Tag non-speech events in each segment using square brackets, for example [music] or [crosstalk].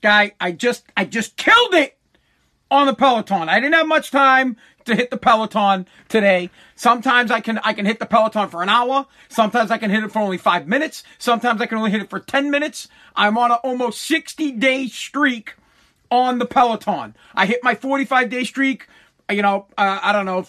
guy, I just, I just killed it on the Peloton. I didn't have much time to hit the Peloton today. Sometimes I can, I can hit the Peloton for an hour. Sometimes I can hit it for only five minutes. Sometimes I can only hit it for 10 minutes. I'm on an almost 60 day streak on the Peloton. I hit my 45 day streak. You know, uh, I don't know,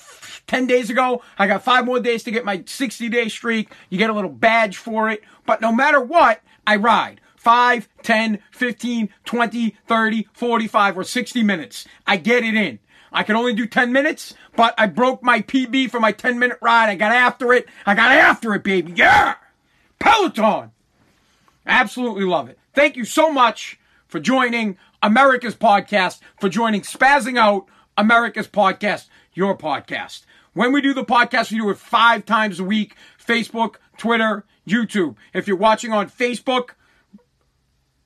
10 days ago. I got five more days to get my 60 day streak. You get a little badge for it. But no matter what, I ride. 5, 10, 15, 20, 30, 45, or 60 minutes. I get it in. I can only do 10 minutes, but I broke my PB for my 10 minute ride. I got after it. I got after it, baby. Yeah! Peloton! Absolutely love it. Thank you so much for joining America's podcast, for joining Spazzing Out, America's podcast, your podcast. When we do the podcast, we do it five times a week Facebook, Twitter, YouTube. If you're watching on Facebook,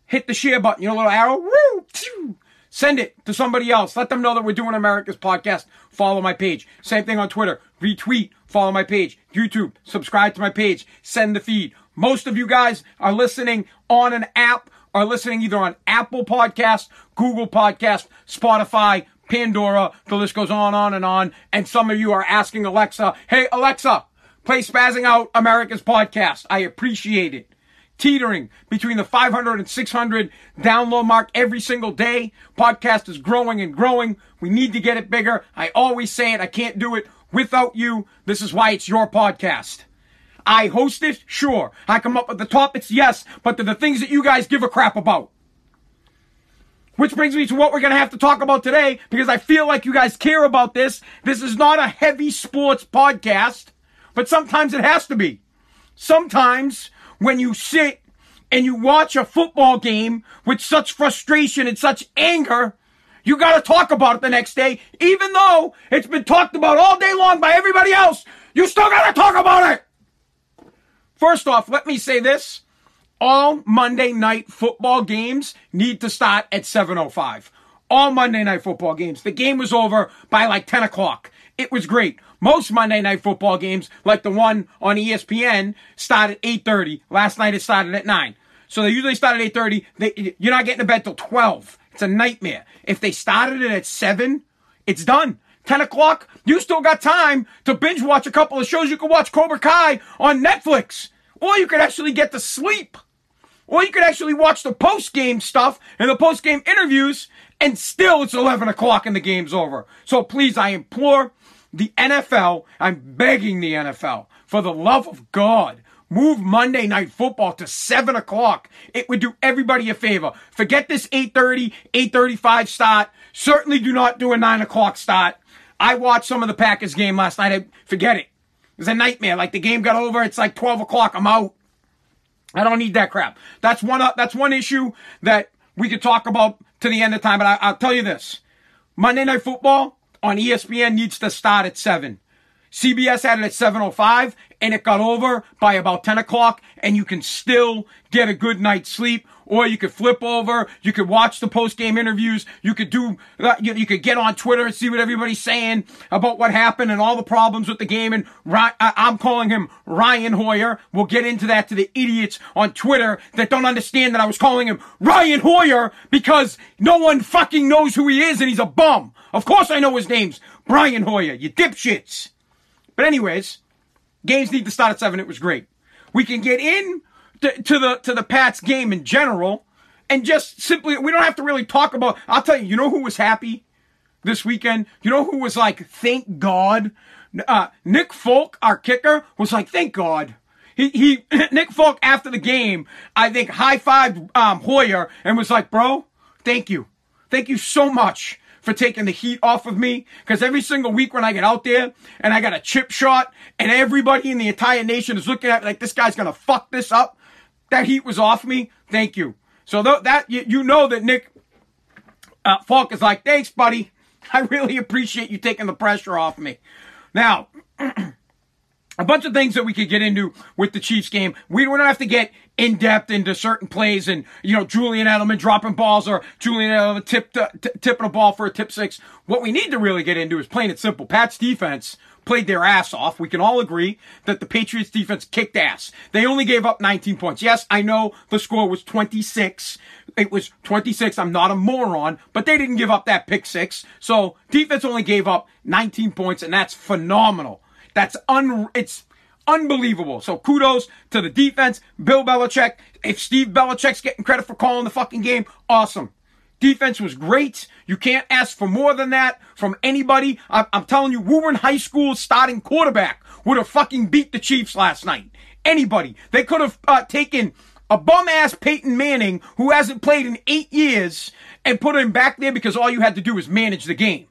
hit the share button, you know, little arrow. Woo! Send it to somebody else. Let them know that we're doing America's podcast. Follow my page. Same thing on Twitter. Retweet. Follow my page. YouTube. Subscribe to my page. Send the feed. Most of you guys are listening on an app, are listening either on Apple Podcast, Google Podcast, Spotify, Pandora. The list goes on, on, and on. And some of you are asking Alexa, hey, Alexa, play Spazzing Out America's podcast. I appreciate it teetering between the 500 and 600 download mark every single day. Podcast is growing and growing. We need to get it bigger. I always say it. I can't do it without you. This is why it's your podcast. I host it, sure. I come up with the topics, yes, but they're the things that you guys give a crap about. Which brings me to what we're going to have to talk about today because I feel like you guys care about this. This is not a heavy sports podcast, but sometimes it has to be. Sometimes when you sit and you watch a football game with such frustration and such anger, you gotta talk about it the next day, even though it's been talked about all day long by everybody else. You still gotta talk about it! First off, let me say this. All Monday night football games need to start at 7.05. All Monday night football games. The game was over by like 10 o'clock. It was great. Most Monday night football games, like the one on ESPN, start at 8.30. Last night it started at 9. So they usually start at 8.30. you're not getting to bed till 12. It's a nightmare. If they started it at 7, it's done. 10 o'clock, you still got time to binge watch a couple of shows. You can watch Cobra Kai on Netflix. Or you could actually get to sleep. Or you could actually watch the post game stuff and the post game interviews, and still it's 11 o'clock and the game's over. So please, I implore the NFL, I'm begging the NFL, for the love of God, move Monday night football to 7 o'clock. It would do everybody a favor. Forget this 8.30, 8.35 start. Certainly do not do a 9 o'clock start. I watched some of the Packers game last night. I, forget it. It was a nightmare. Like the game got over. It's like 12 o'clock. I'm out. I don't need that crap. That's one, uh, that's one issue that we could talk about to the end of time. But I, I'll tell you this. Monday night football, on ESPN needs to start at 7. CBS had it at 7.05 and it got over by about 10 o'clock and you can still get a good night's sleep or you could flip over, you could watch the post-game interviews, you could do, uh, you, you, could get on Twitter and see what everybody's saying about what happened and all the problems with the game and I'm calling him Ryan Hoyer. We'll get into that to the idiots on Twitter that don't understand that I was calling him Ryan Hoyer because no one fucking knows who he is and he's a bum. Of course I know his name's Brian Hoyer, you dipshits. But anyways, games need to start at seven. It was great. We can get in to, to the to the Pats game in general, and just simply we don't have to really talk about. I'll tell you, you know who was happy this weekend? You know who was like, thank God. Uh, Nick Folk, our kicker, was like, thank God. He, he, [clears throat] Nick Folk after the game, I think high fived um, Hoyer and was like, bro, thank you. Thank you so much for taking the heat off of me. Because every single week when I get out there and I got a chip shot and everybody in the entire nation is looking at me like this guy's going to fuck this up, that heat was off me. Thank you. So th- that you, you know that Nick uh, Folk is like, thanks, buddy. [laughs] I really appreciate you taking the pressure off me. Now, [clears throat] a bunch of things that we could get into with the Chiefs game. We don't have to get in depth into certain plays and, you know, Julian Edelman dropping balls or Julian Edelman t- tipping a ball for a tip six. What we need to really get into is plain and simple. Pat's defense played their ass off. We can all agree that the Patriots defense kicked ass. They only gave up 19 points. Yes, I know the score was 26 it was 26. I'm not a moron, but they didn't give up that pick six. So defense only gave up 19 points, and that's phenomenal. That's un, it's unbelievable. So kudos to the defense, Bill Belichick. If Steve Belichick's getting credit for calling the fucking game, awesome. Defense was great. You can't ask for more than that from anybody. I, am telling you, Woburn High School starting quarterback would have fucking beat the Chiefs last night. Anybody. They could have uh, taken a bum ass Peyton Manning who hasn't played in eight years and put him back there because all you had to do was manage the game.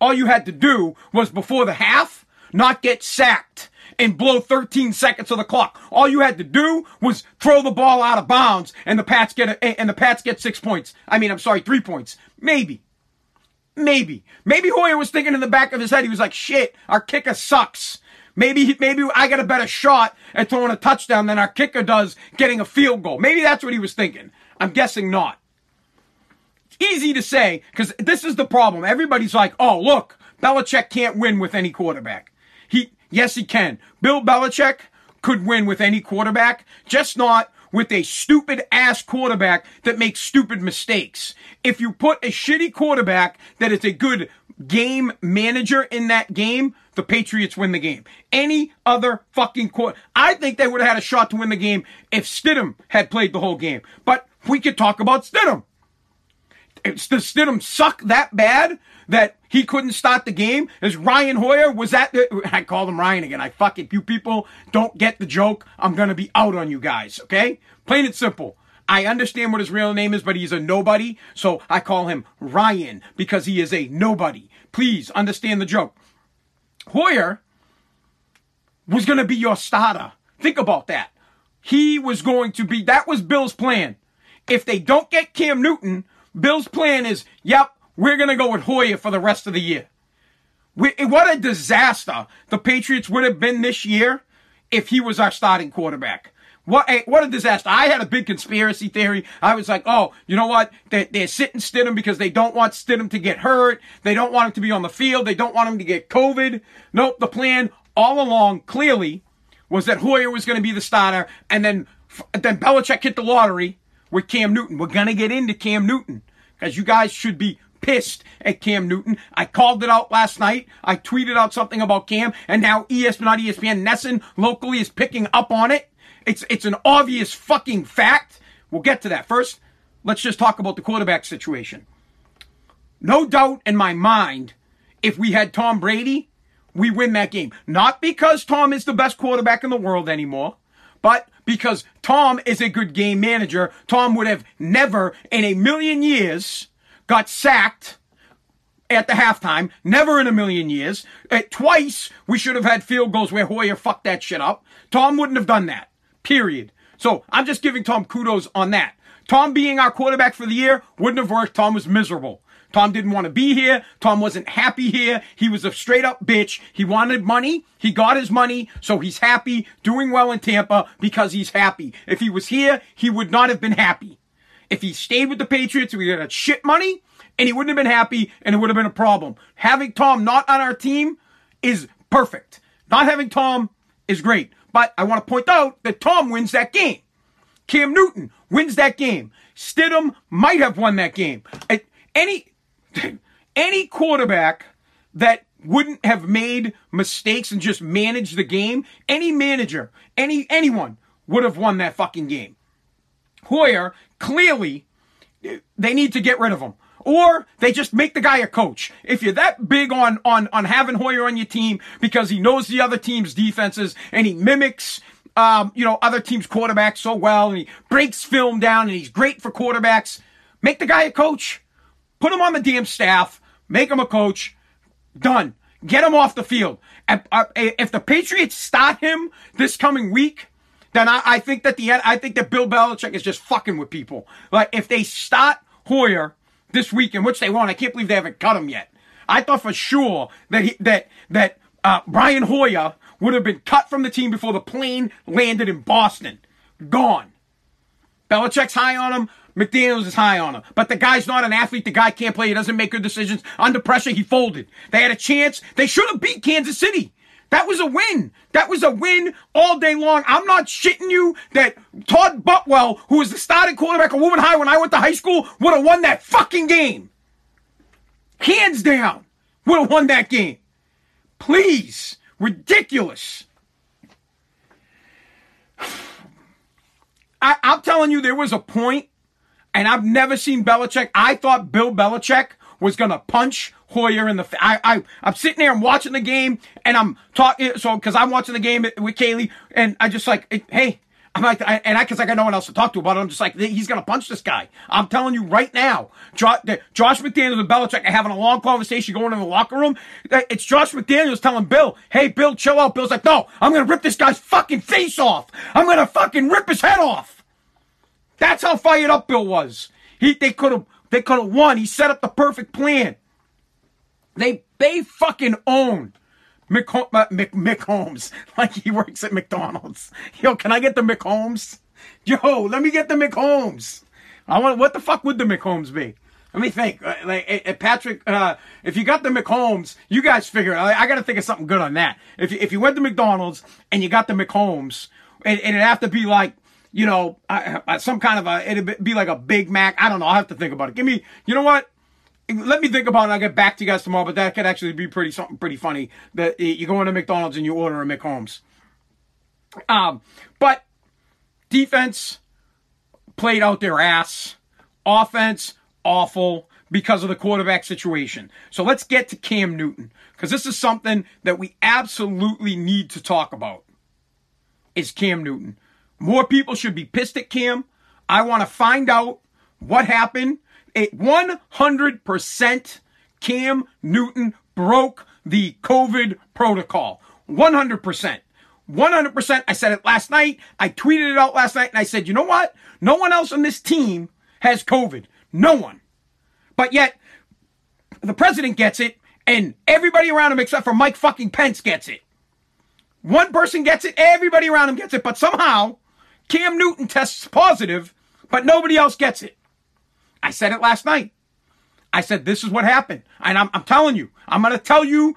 All you had to do was before the half, not get sacked and blow 13 seconds of the clock. All you had to do was throw the ball out of bounds and the Pats get a, and the Pats get six points. I mean, I'm sorry, three points. Maybe. Maybe. Maybe Hoyer was thinking in the back of his head, he was like, shit, our kicker sucks. Maybe, maybe I got a better shot at throwing a touchdown than our kicker does getting a field goal. Maybe that's what he was thinking. I'm guessing not. Easy to say, because this is the problem. Everybody's like, oh, look, Belichick can't win with any quarterback. Yes, he can. Bill Belichick could win with any quarterback, just not with a stupid ass quarterback that makes stupid mistakes. If you put a shitty quarterback that is a good game manager in that game, the Patriots win the game. Any other fucking quarter. I think they would have had a shot to win the game if Stidham had played the whole game. But we could talk about Stidham. Does Stidham suck that bad that he couldn't start the game? Is Ryan Hoyer, was that, I called him Ryan again. I fuck it. You people don't get the joke. I'm to be out on you guys. Okay? Plain and simple. I understand what his real name is, but he's a nobody. So I call him Ryan because he is a nobody. Please understand the joke. Hoyer was going to be your starter. Think about that. He was going to be, that was Bill's plan. If they don't get Cam Newton, Bill's plan is, yep, we're going to go with Hoyer for the rest of the year. We, what a disaster the Patriots would have been this year if he was our starting quarterback. What a, what a disaster. I had a big conspiracy theory. I was like, oh, you know what? They're, they're sitting Stidham because they don't want Stidham to get hurt. They don't want him to be on the field. They don't want him to get COVID. Nope. The plan all along clearly was that Hoyer was going to be the starter and then, then Belichick hit the lottery with Cam Newton. We're going to get into Cam Newton because you guys should be pissed at Cam Newton. I called it out last night. I tweeted out something about Cam and now ESPN, not ESPN, NESN locally is picking up on it. It's it's an obvious fucking fact. We'll get to that. First, let's just talk about the quarterback situation. No doubt in my mind, if we had Tom Brady, we win that game. Not because Tom is the best quarterback in the world anymore, but because Tom is a good game manager. Tom would have never in a million years got sacked at the halftime. Never in a million years. At twice, we should have had field goals where Hoyer fucked that shit up. Tom wouldn't have done that. Period. So I'm just giving Tom kudos on that. Tom being our quarterback for the year wouldn't have worked. Tom was miserable. Tom didn't want to be here. Tom wasn't happy here. He was a straight up bitch. He wanted money. He got his money. So he's happy, doing well in Tampa because he's happy. If he was here, he would not have been happy. If he stayed with the Patriots, we would have shit money and he wouldn't have been happy and it would have been a problem. Having Tom not on our team is perfect. Not having Tom is great. But I want to point out that Tom wins that game. Cam Newton wins that game. Stidham might have won that game. Any, [laughs] any quarterback that wouldn't have made mistakes and just managed the game, any manager, any anyone would have won that fucking game. Hoyer clearly they need to get rid of him or they just make the guy a coach. If you're that big on, on, on having Hoyer on your team because he knows the other team's defenses and he mimics, um, you know, other teams' quarterbacks so well and he breaks film down and he's great for quarterbacks, make the guy a coach. Put him on the damn staff. Make him a coach. Done. Get him off the field. Uh, if the Patriots start him this coming week, then I, I think that the I think that Bill Belichick is just fucking with people. Like if they start Hoyer this weekend, which they won't, I can't believe they haven't cut him yet. I thought for sure that he, that that uh, Brian Hoyer would have been cut from the team before the plane landed in Boston. Gone. Belichick's high on him. McDaniels is high on him. But the guy's not an athlete. The guy can't play. He doesn't make good decisions. Under pressure, he folded. They had a chance. They should have beat Kansas City. That was a win. That was a win all day long. I'm not shitting you that Todd Butwell, who was the starting quarterback of Woburn High when I went to high school, would have won that fucking game. Hands down, would have won that game. Please. Ridiculous. I, I'm telling you, there was a point, and I've never seen Belichick. I thought Bill Belichick was going to punch Hoyer in the. I, I I'm sitting there, I'm watching the game, and I'm talking. So because I'm watching the game with Kaylee, and I just like, hey, I'm like, I, and I, cause I got no one else to talk to about it. I'm just like, he's to punch this guy. I'm telling you right now, Josh, Josh McDaniels and Belichick are having a long conversation going in the locker room. It's Josh McDaniels telling Bill, hey, Bill, chill out. Bill's like, no, I'm to rip this guy's fucking face off. I'm to fucking rip his head off. That's how fired up Bill was. He, they could have, they could have won. He set up the perfect plan. They, they fucking own Mick, uh, Mick, Mick Holmes, [laughs] like he works at McDonald's. Yo, can I get the Mick Holmes? Yo, let me get the Mick Holmes. I want. What the fuck would the Mick Holmes be? Let me think. Uh, like Patrick, uh, if you got the McHolmes, you guys figure. I, I got to think of something good on that. If you, if you went to McDonald's and you got the McHolmes, and, and it'd have to be like you know uh, some kind of a it'd be like a Big Mac. I don't know. I have to think about it. Give me. You know what? Let me think about it. I'll get back to you guys tomorrow, but that could actually be pretty something pretty funny. That you go into McDonald's and you order a McHolmes. Um, but defense played out their ass. Offense awful because of the quarterback situation. So let's get to Cam Newton because this is something that we absolutely need to talk about. Is Cam Newton? More people should be pissed at Cam. I want to find out what happened a 100% Cam Newton broke the COVID protocol. 100%. 100%. I said it last night. I tweeted it out last night and I said, you know what? No one else on this team has COVID. No one. But yet, the president gets it and everybody around him except for Mike fucking Pence gets it. One person gets it, everybody around him gets it, but somehow Cam Newton tests positive, but nobody else gets it. I said it last night. I said, this is what happened. And I'm, I'm telling you, I'm going to tell you,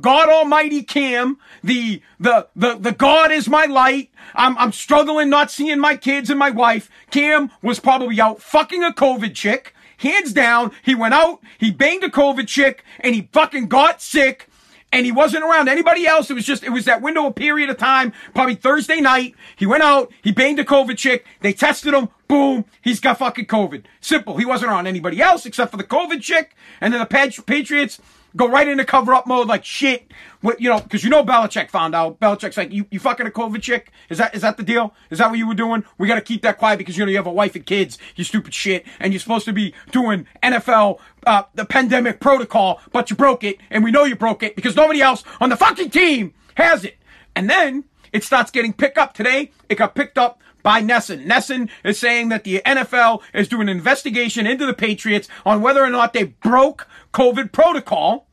God Almighty Cam, the, the, the, the God is my light. I'm, I'm struggling not seeing my kids and my wife. Cam was probably out fucking a COVID chick. Hands down, he went out, he banged a COVID chick, and he fucking got sick and he wasn't around anybody else. It was just, it was that window of period of time, probably Thursday night. He went out, he banged a COVID chick, they tested him, boom, he's got fucking COVID. Simple. He wasn't around anybody else except for the COVID chick, and then the Patriots go right into cover up mode like shit. What, you know, because you know Belichick found out. Belichick's like, you, you fucking a COVID chick? Is that is that the deal? Is that what you were doing? We got to keep that quiet because you know you have a wife and kids. You stupid shit, and you're supposed to be doing NFL uh, the pandemic protocol, but you broke it, and we know you broke it because nobody else on the fucking team has it. And then it starts getting picked up today. It got picked up by NESN. NESN is saying that the NFL is doing an investigation into the Patriots on whether or not they broke COVID protocol.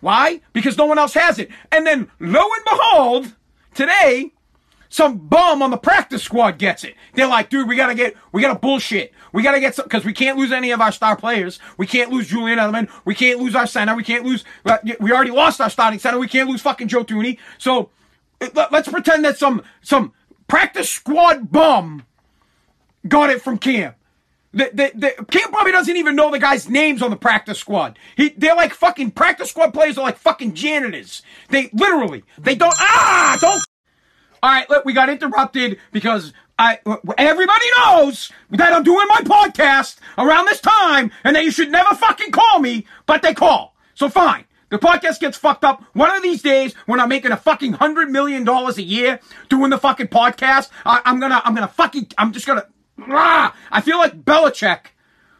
Why? Because no one else has it. And then lo and behold, today, some bum on the practice squad gets it. They're like, dude, we gotta get, we gotta bullshit. We gotta get some, cause we can't lose any of our star players. We can't lose Julian Edelman. We can't lose our center. We can't lose, uh, we already lost our starting center. We can't lose fucking Joe Thuney. So, let's pretend that some, some practice squad bum got it from Cam. The, the, the, Cam probably doesn't even know the guy's names on the practice squad. He, they're like fucking practice squad players are like fucking janitors. They literally, they don't, ah, don't. All right, look, we got interrupted because I, everybody knows that I'm doing my podcast around this time and that you should never fucking call me, but they call. So fine. The podcast gets fucked up. One of these days, when I'm making a fucking hundred million dollars a year doing the fucking podcast, I, am gonna, I'm gonna fucking, I'm just gonna, ah, I feel like Belichick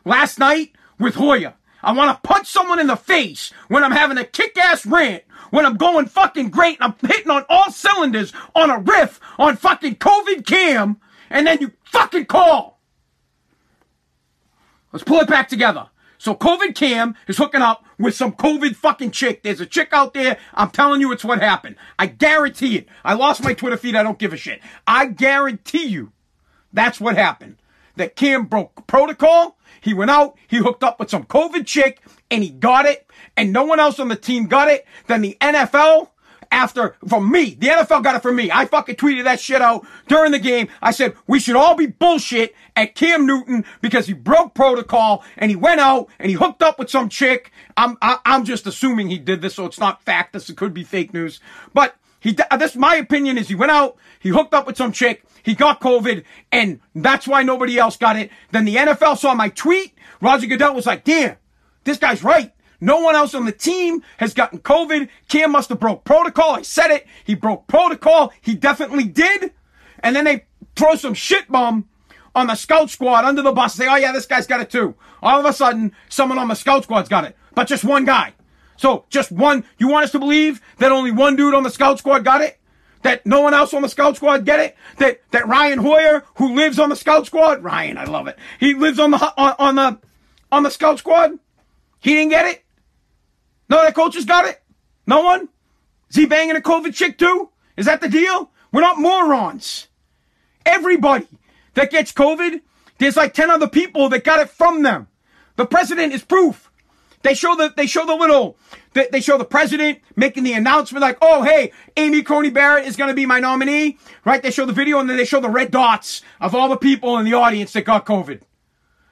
last night with Hoyer. I want to punch someone in the face when I'm having a kick-ass rant, when I'm going fucking great and I'm hitting on all cylinders on a riff on fucking COVID cam, and then you fucking call. Let's pull it back together. So COVID Cam is hooking up with some COVID fucking chick. There's a chick out there. I'm telling you, it's what happened. I guarantee it. I lost my Twitter feed. I don't give a shit. I guarantee you that's what happened. That Cam broke protocol. He went out. He hooked up with some COVID chick and he got it. And no one else on the team got it. Then the NFL after, from me. The NFL got it from me. I fucking tweeted that shit out during the game. I said, we should all be bullshit at Cam Newton because he broke protocol and he went out and he hooked up with some chick. I'm, I, am i am just assuming he did this, so it's not fact. This could be fake news. But he, uh, this, my opinion is he went out, he hooked up with some chick, he got COVID, and that's why nobody else got it. Then the NFL saw my tweet. Roger Goodell was like, damn, this guy's right. No one else on the team has gotten COVID. Cam must have broke protocol. I said it. He broke protocol. He definitely did. And then they throw some shit bomb on the scout squad under the bus say, oh yeah, this guy's got it too. All of a sudden, someone on the scout squad's got it, but just one guy. So just one, you want us to believe that only one dude on the scout squad got it? That no one else on the scout squad get it? That, that Ryan Hoyer, who lives on the scout squad, Ryan, I love it. He lives on the, on, on the, on the scout squad. He didn't get it? No, that coach coaches got it? No one? Is he banging a COVID chick too? Is that the deal? We're not morons. Everybody that gets COVID, there's like 10 other people that got it from them. The president is proof. They show the, they show the little, they, they show the president making the announcement like, oh, hey, Amy Coney Barrett is going to be my nominee, right? They show the video and then they show the red dots of all the people in the audience that got COVID.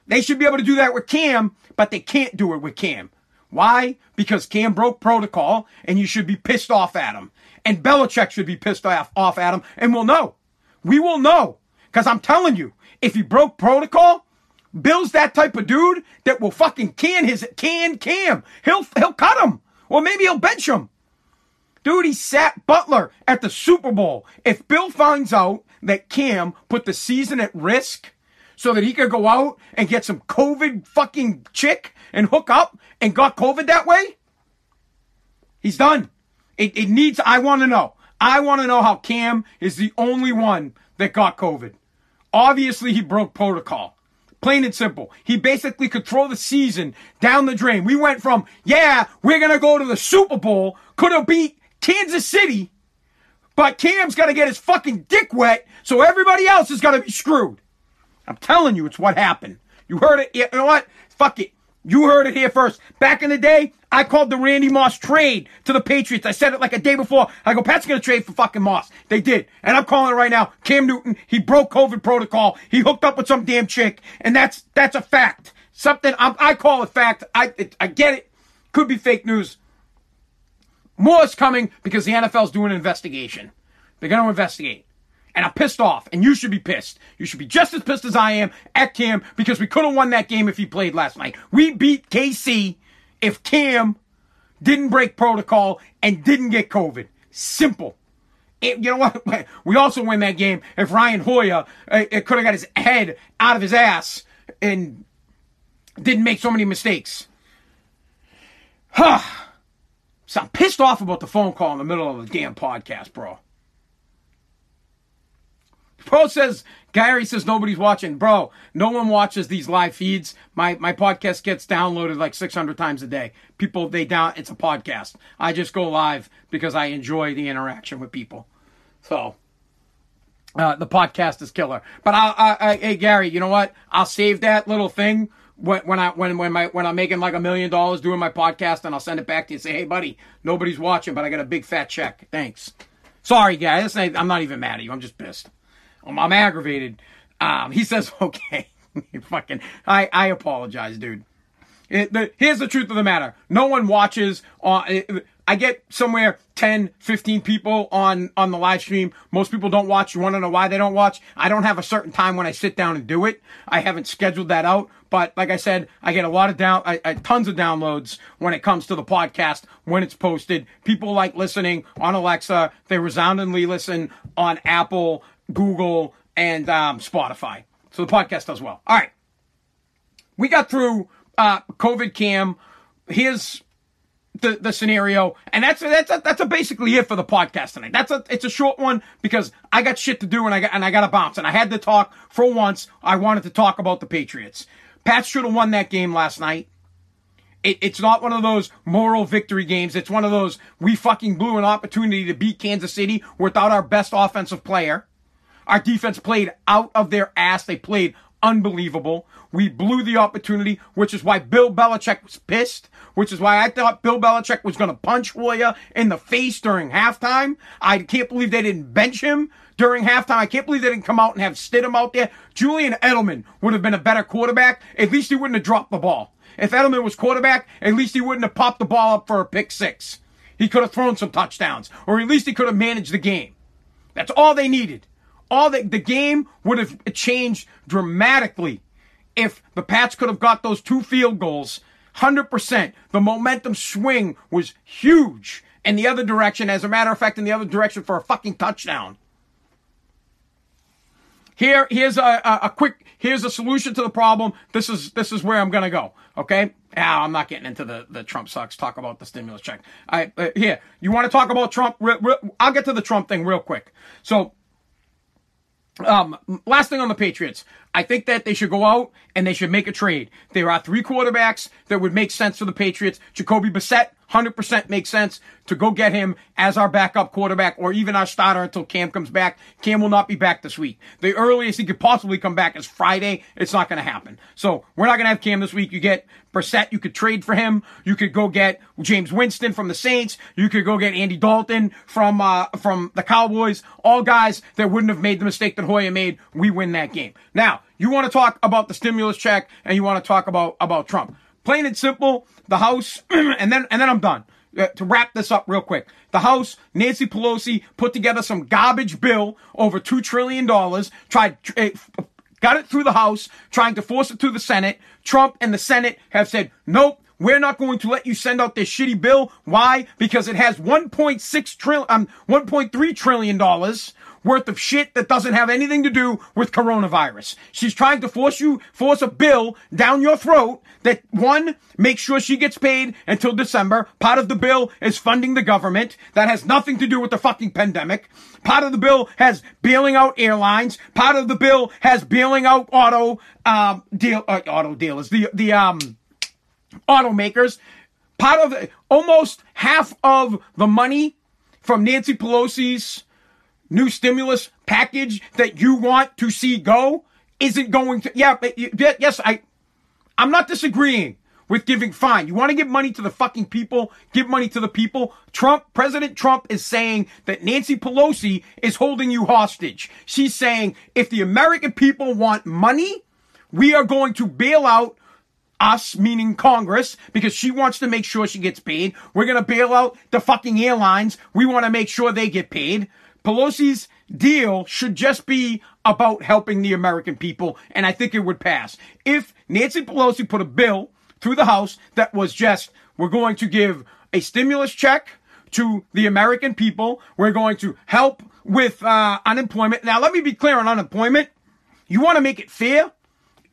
They should be able to do that with Cam, but they can't do it with Cam. Why? Because Cam broke protocol and you should be pissed off at him. And Belichick should be pissed off, off at him. And we'll know. We will know. Because I'm telling you, if he broke protocol, Bill's that type of dude that will fucking can his can Cam. He'll he'll cut him. Or maybe he'll bench him. Dude, he sat Butler at the Super Bowl. If Bill finds out that Cam put the season at risk so that he could go out and get some COVID fucking chick and hook up and got COVID that way? He's done. It, it needs, I want to know. I want to know how Cam is the only one that got COVID. Obviously, he broke protocol. Plain and simple. He basically could throw the season down the drain. We went from, yeah, we're going to go to the Super Bowl, could have beat Kansas City, but Cam's got to get his fucking dick wet, so everybody else is going to be screwed. I'm telling you, it's what happened. You heard it. You know what? Fuck it. You heard it here first. Back in the day, I called the Randy Moss trade to the Patriots. I said it like a day before. I go, Pat's going to trade for fucking Moss. They did. And I'm calling it right now. Cam Newton, he broke COVID protocol. He hooked up with some damn chick. And that's, that's a fact. Something, I'm, i call it fact. I, it, I get it. Could be fake news. More is coming because the NFL's doing an investigation. They're going to investigate. And I'm pissed off, and you should be pissed. You should be just as pissed as I am at Cam because we could have won that game if he played last night. We beat KC if Cam didn't break protocol and didn't get COVID. Simple. It, you know what? [laughs] We also win that game if Ryan Hoyer uh, could have got his head out of his ass and didn't make so many mistakes. Huh. [sighs] So I'm pissed off about the phone call in the middle of the damn podcast, bro. Pro says Gary says nobody's watching. Bro, no one watches these live feeds. My my podcast gets downloaded like 600 times a day. People they down it's a podcast. I just go live because I enjoy the interaction with people. So uh, the podcast is killer. But I, I, I, hey Gary, you know what? I'll save that little thing when, when I when when my when I'm making like a million dollars doing my podcast, and I'll send it back to you and say, hey buddy, nobody's watching, but I got a big fat check. Thanks. Sorry, guys. I'm not even mad at you. I'm just pissed. I'm, I'm aggravated. Um, he says, [laughs] okay. fucking, I, I apologize, dude. It, the, here's the truth of the matter. No one watches on, it, I get somewhere 10, 15 people on, on the live stream. Most people don't watch. You want to know why they don't watch? I don't have a certain time when I sit down and do it. I haven't scheduled that out. But like I said, I get a lot of down, I, I, tons of downloads when it comes to the podcast when it's posted. People like listening on Alexa. They resoundingly listen on Apple Google, and um, Spotify. So the podcast does well. All right. We got through uh, COVID cam. Here's the, the scenario, and that's that's a, that's a basically it for the podcast tonight. That's a it's a short one because I got shit to do and I got and I got to bounce and I had to talk for once. I wanted to talk about the Patriots. Pat should have won that game last night. It, it's not one of those moral victory games. It's one of those we fucking blew an opportunity to beat Kansas City without our best offensive player. Our defense played out of their ass. They played unbelievable. We blew the opportunity, which is why Bill Belichick was pissed which is why I thought Bill Belichick was going to punch Hoyer in the face during halftime. I can't believe they didn't bench him during halftime. I can't believe they didn't come out and have Stidham out there. Julian Edelman would have been a better quarterback. At least he wouldn't have dropped the ball. If Edelman was quarterback, at least he wouldn't have popped the ball up for a pick six. He could have thrown some touchdowns, or at least he could have managed the game. That's all they needed. All the, the game would have changed dramatically if the Pats could have got those two field goals. 100%. The momentum swing was huge in the other direction. As a matter of fact, in the other direction for a fucking touchdown. Here, here's a, a, a, quick, here's a solution to the problem. This is, this is where I'm gonna go. Okay? Ah, I'm not getting into the, the Trump sucks. Talk about the stimulus check. Right, uh, here, you want to talk about Trump? Re, re, I'll get to the Trump thing real quick. So, um, last thing on the Patriots. I think that they should go out and they should make a trade. There are three quarterbacks that would make sense for the Patriots. Jacoby Brissett, 100% makes sense to go get him as our backup quarterback or even our starter until Cam comes back. Cam will not be back this week. The earliest he could possibly come back is Friday. It's not going to happen. So we're not going to have Cam this week. You get Brissett. You could trade for him. You could go get Jameis Winston from the Saints. You could go get Andy Dalton from, uh, from the Cowboys. All guys that wouldn't have made the mistake that Hoyer made. We win that game. Now, you want to talk about the stimulus check and you want to talk about, about Trump. Plain and simple, the House, [clears throat] and then, and then I'm done. Uh, to wrap this up real quick. The House, Nancy Pelosi put together some garbage bill over $2 trillion, tried, uh, got it through the House, trying to force it through the Senate. Trump and the Senate have said, nope, we're not going to let you send out this shitty bill. Why? Because it has 1.6 trillion, um, 1.3 trillion dollars worth of shit that doesn't have anything to do with coronavirus. She's trying to force you, force a bill down your throat that one, make sure she gets paid until December. Part of the bill is funding the government. That has nothing to do with the fucking pandemic. Part of the bill has bailing out airlines. Part of the bill has bailing out auto, um, deal, uh, auto dealers, the, the, um, automakers. Part of almost half of the money from Nancy Pelosi's new stimulus package that you want to see go isn't going to, yeah, but yes, I, I'm not disagreeing with giving fine. You want to give money to the fucking people? Give money to the people. Trump, President Trump is saying that Nancy Pelosi is holding you hostage. She's saying if the American people want money, we are going to bail out us, meaning Congress, because she wants to make sure she gets paid. We're going to bail out the fucking airlines. We want to make sure they get paid. Pelosi's deal should just be about helping the American people, and I think it would pass. If Nancy Pelosi put a bill through the House that was just, we're going to give a stimulus check to the American people, we're going to help with uh, unemployment. Now, let me be clear on unemployment. You want to make it fair?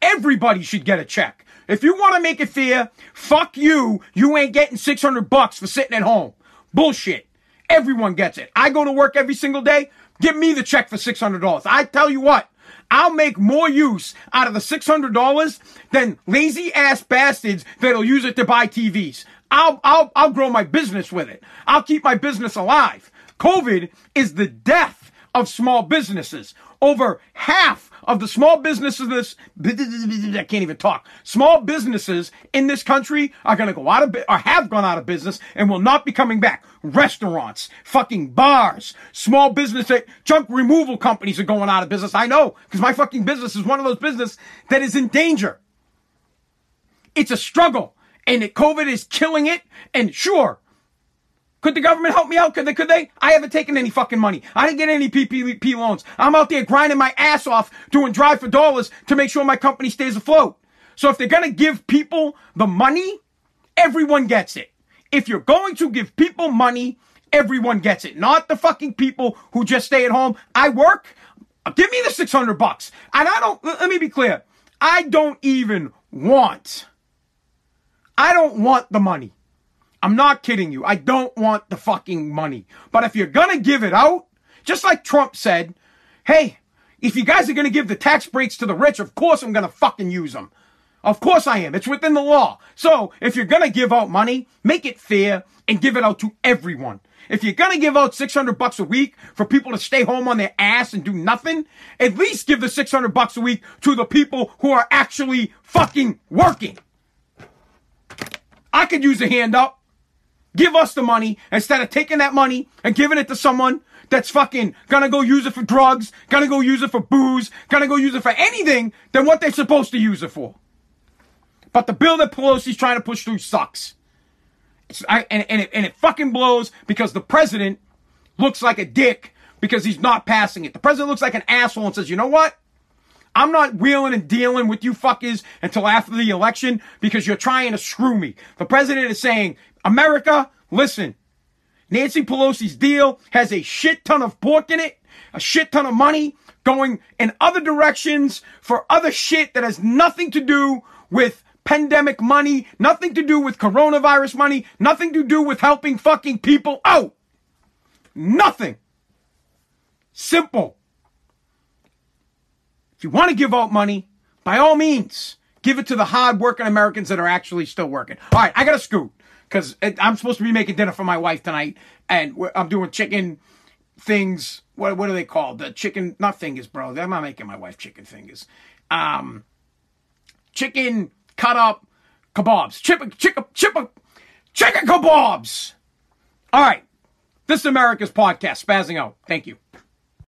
Everybody should get a check. If you want to make it fair, fuck you. You ain't getting 600 bucks for sitting at home. Bullshit. Everyone gets it. I go to work every single day. Give me the check for $600. I tell you what, I'll make more use out of the $600 than lazy ass bastards that'll use it to buy TVs. I'll, I'll, I'll grow my business with it. I'll keep my business alive. COVID is the death of small businesses. Over half of the small businesses, I can't even talk. Small businesses in this country are going to go out of, or have gone out of business and will not be coming back. Restaurants, fucking bars, small business, eh, junk removal companies are going out of business. I know, because my fucking business is one of those business that is in danger. It's a struggle and COVID is killing it. And sure, could the government help me out? Could they? Could they? I haven't taken any fucking money. I didn't get any PPP loans. I'm out there grinding my ass off doing drive for dollars to make sure my company stays afloat. So if they're going to give people the money, everyone gets it. If you're going to give people money, everyone gets it. Not the fucking people who just stay at home. I work. Give me the 600 bucks. And I don't, let me be clear. I don't even want, I don't want the money. I'm not kidding you. I don't want the fucking money. But if you're gonna give it out, just like Trump said, hey, if you guys are gonna give the tax breaks to the rich, of course I'm gonna fucking use them. Of course I am. It's within the law. So if you're gonna give out money, make it fair and give it out to everyone. If you're gonna give out 600 bucks a week for people to stay home on their ass and do nothing, at least give the 600 bucks a week to the people who are actually fucking working. I could use a hand up. Give us the money instead of taking that money and giving it to someone that's fucking gonna go use it for drugs, gonna go use it for booze, gonna go use it for anything than what they're supposed to use it for. But the bill that Pelosi's trying to push through sucks. I, and, and, it, and it fucking blows because the president looks like a dick because he's not passing it. The president looks like an asshole and says, you know what? I'm not wheeling and dealing with you fuckers until after the election because you're trying to screw me. The president is saying, America, listen, Nancy Pelosi's deal has a shit ton of pork in it, a shit ton of money going in other directions for other shit that has nothing to do with pandemic money, nothing to do with coronavirus money, nothing to do with helping fucking people out. Nothing. Simple. If you want to give out money, by all means, give it to the hard-working Americans that are actually still working. All right, I got to scoot because I'm supposed to be making dinner for my wife tonight, and I'm doing chicken things. What what are they called? The chicken, not fingers, bro. I'm not making my wife chicken fingers. Um, chicken cut up kebabs, chip, chicken, chip, chicken kebabs. All right, this is America's podcast, spazzing out. Thank you.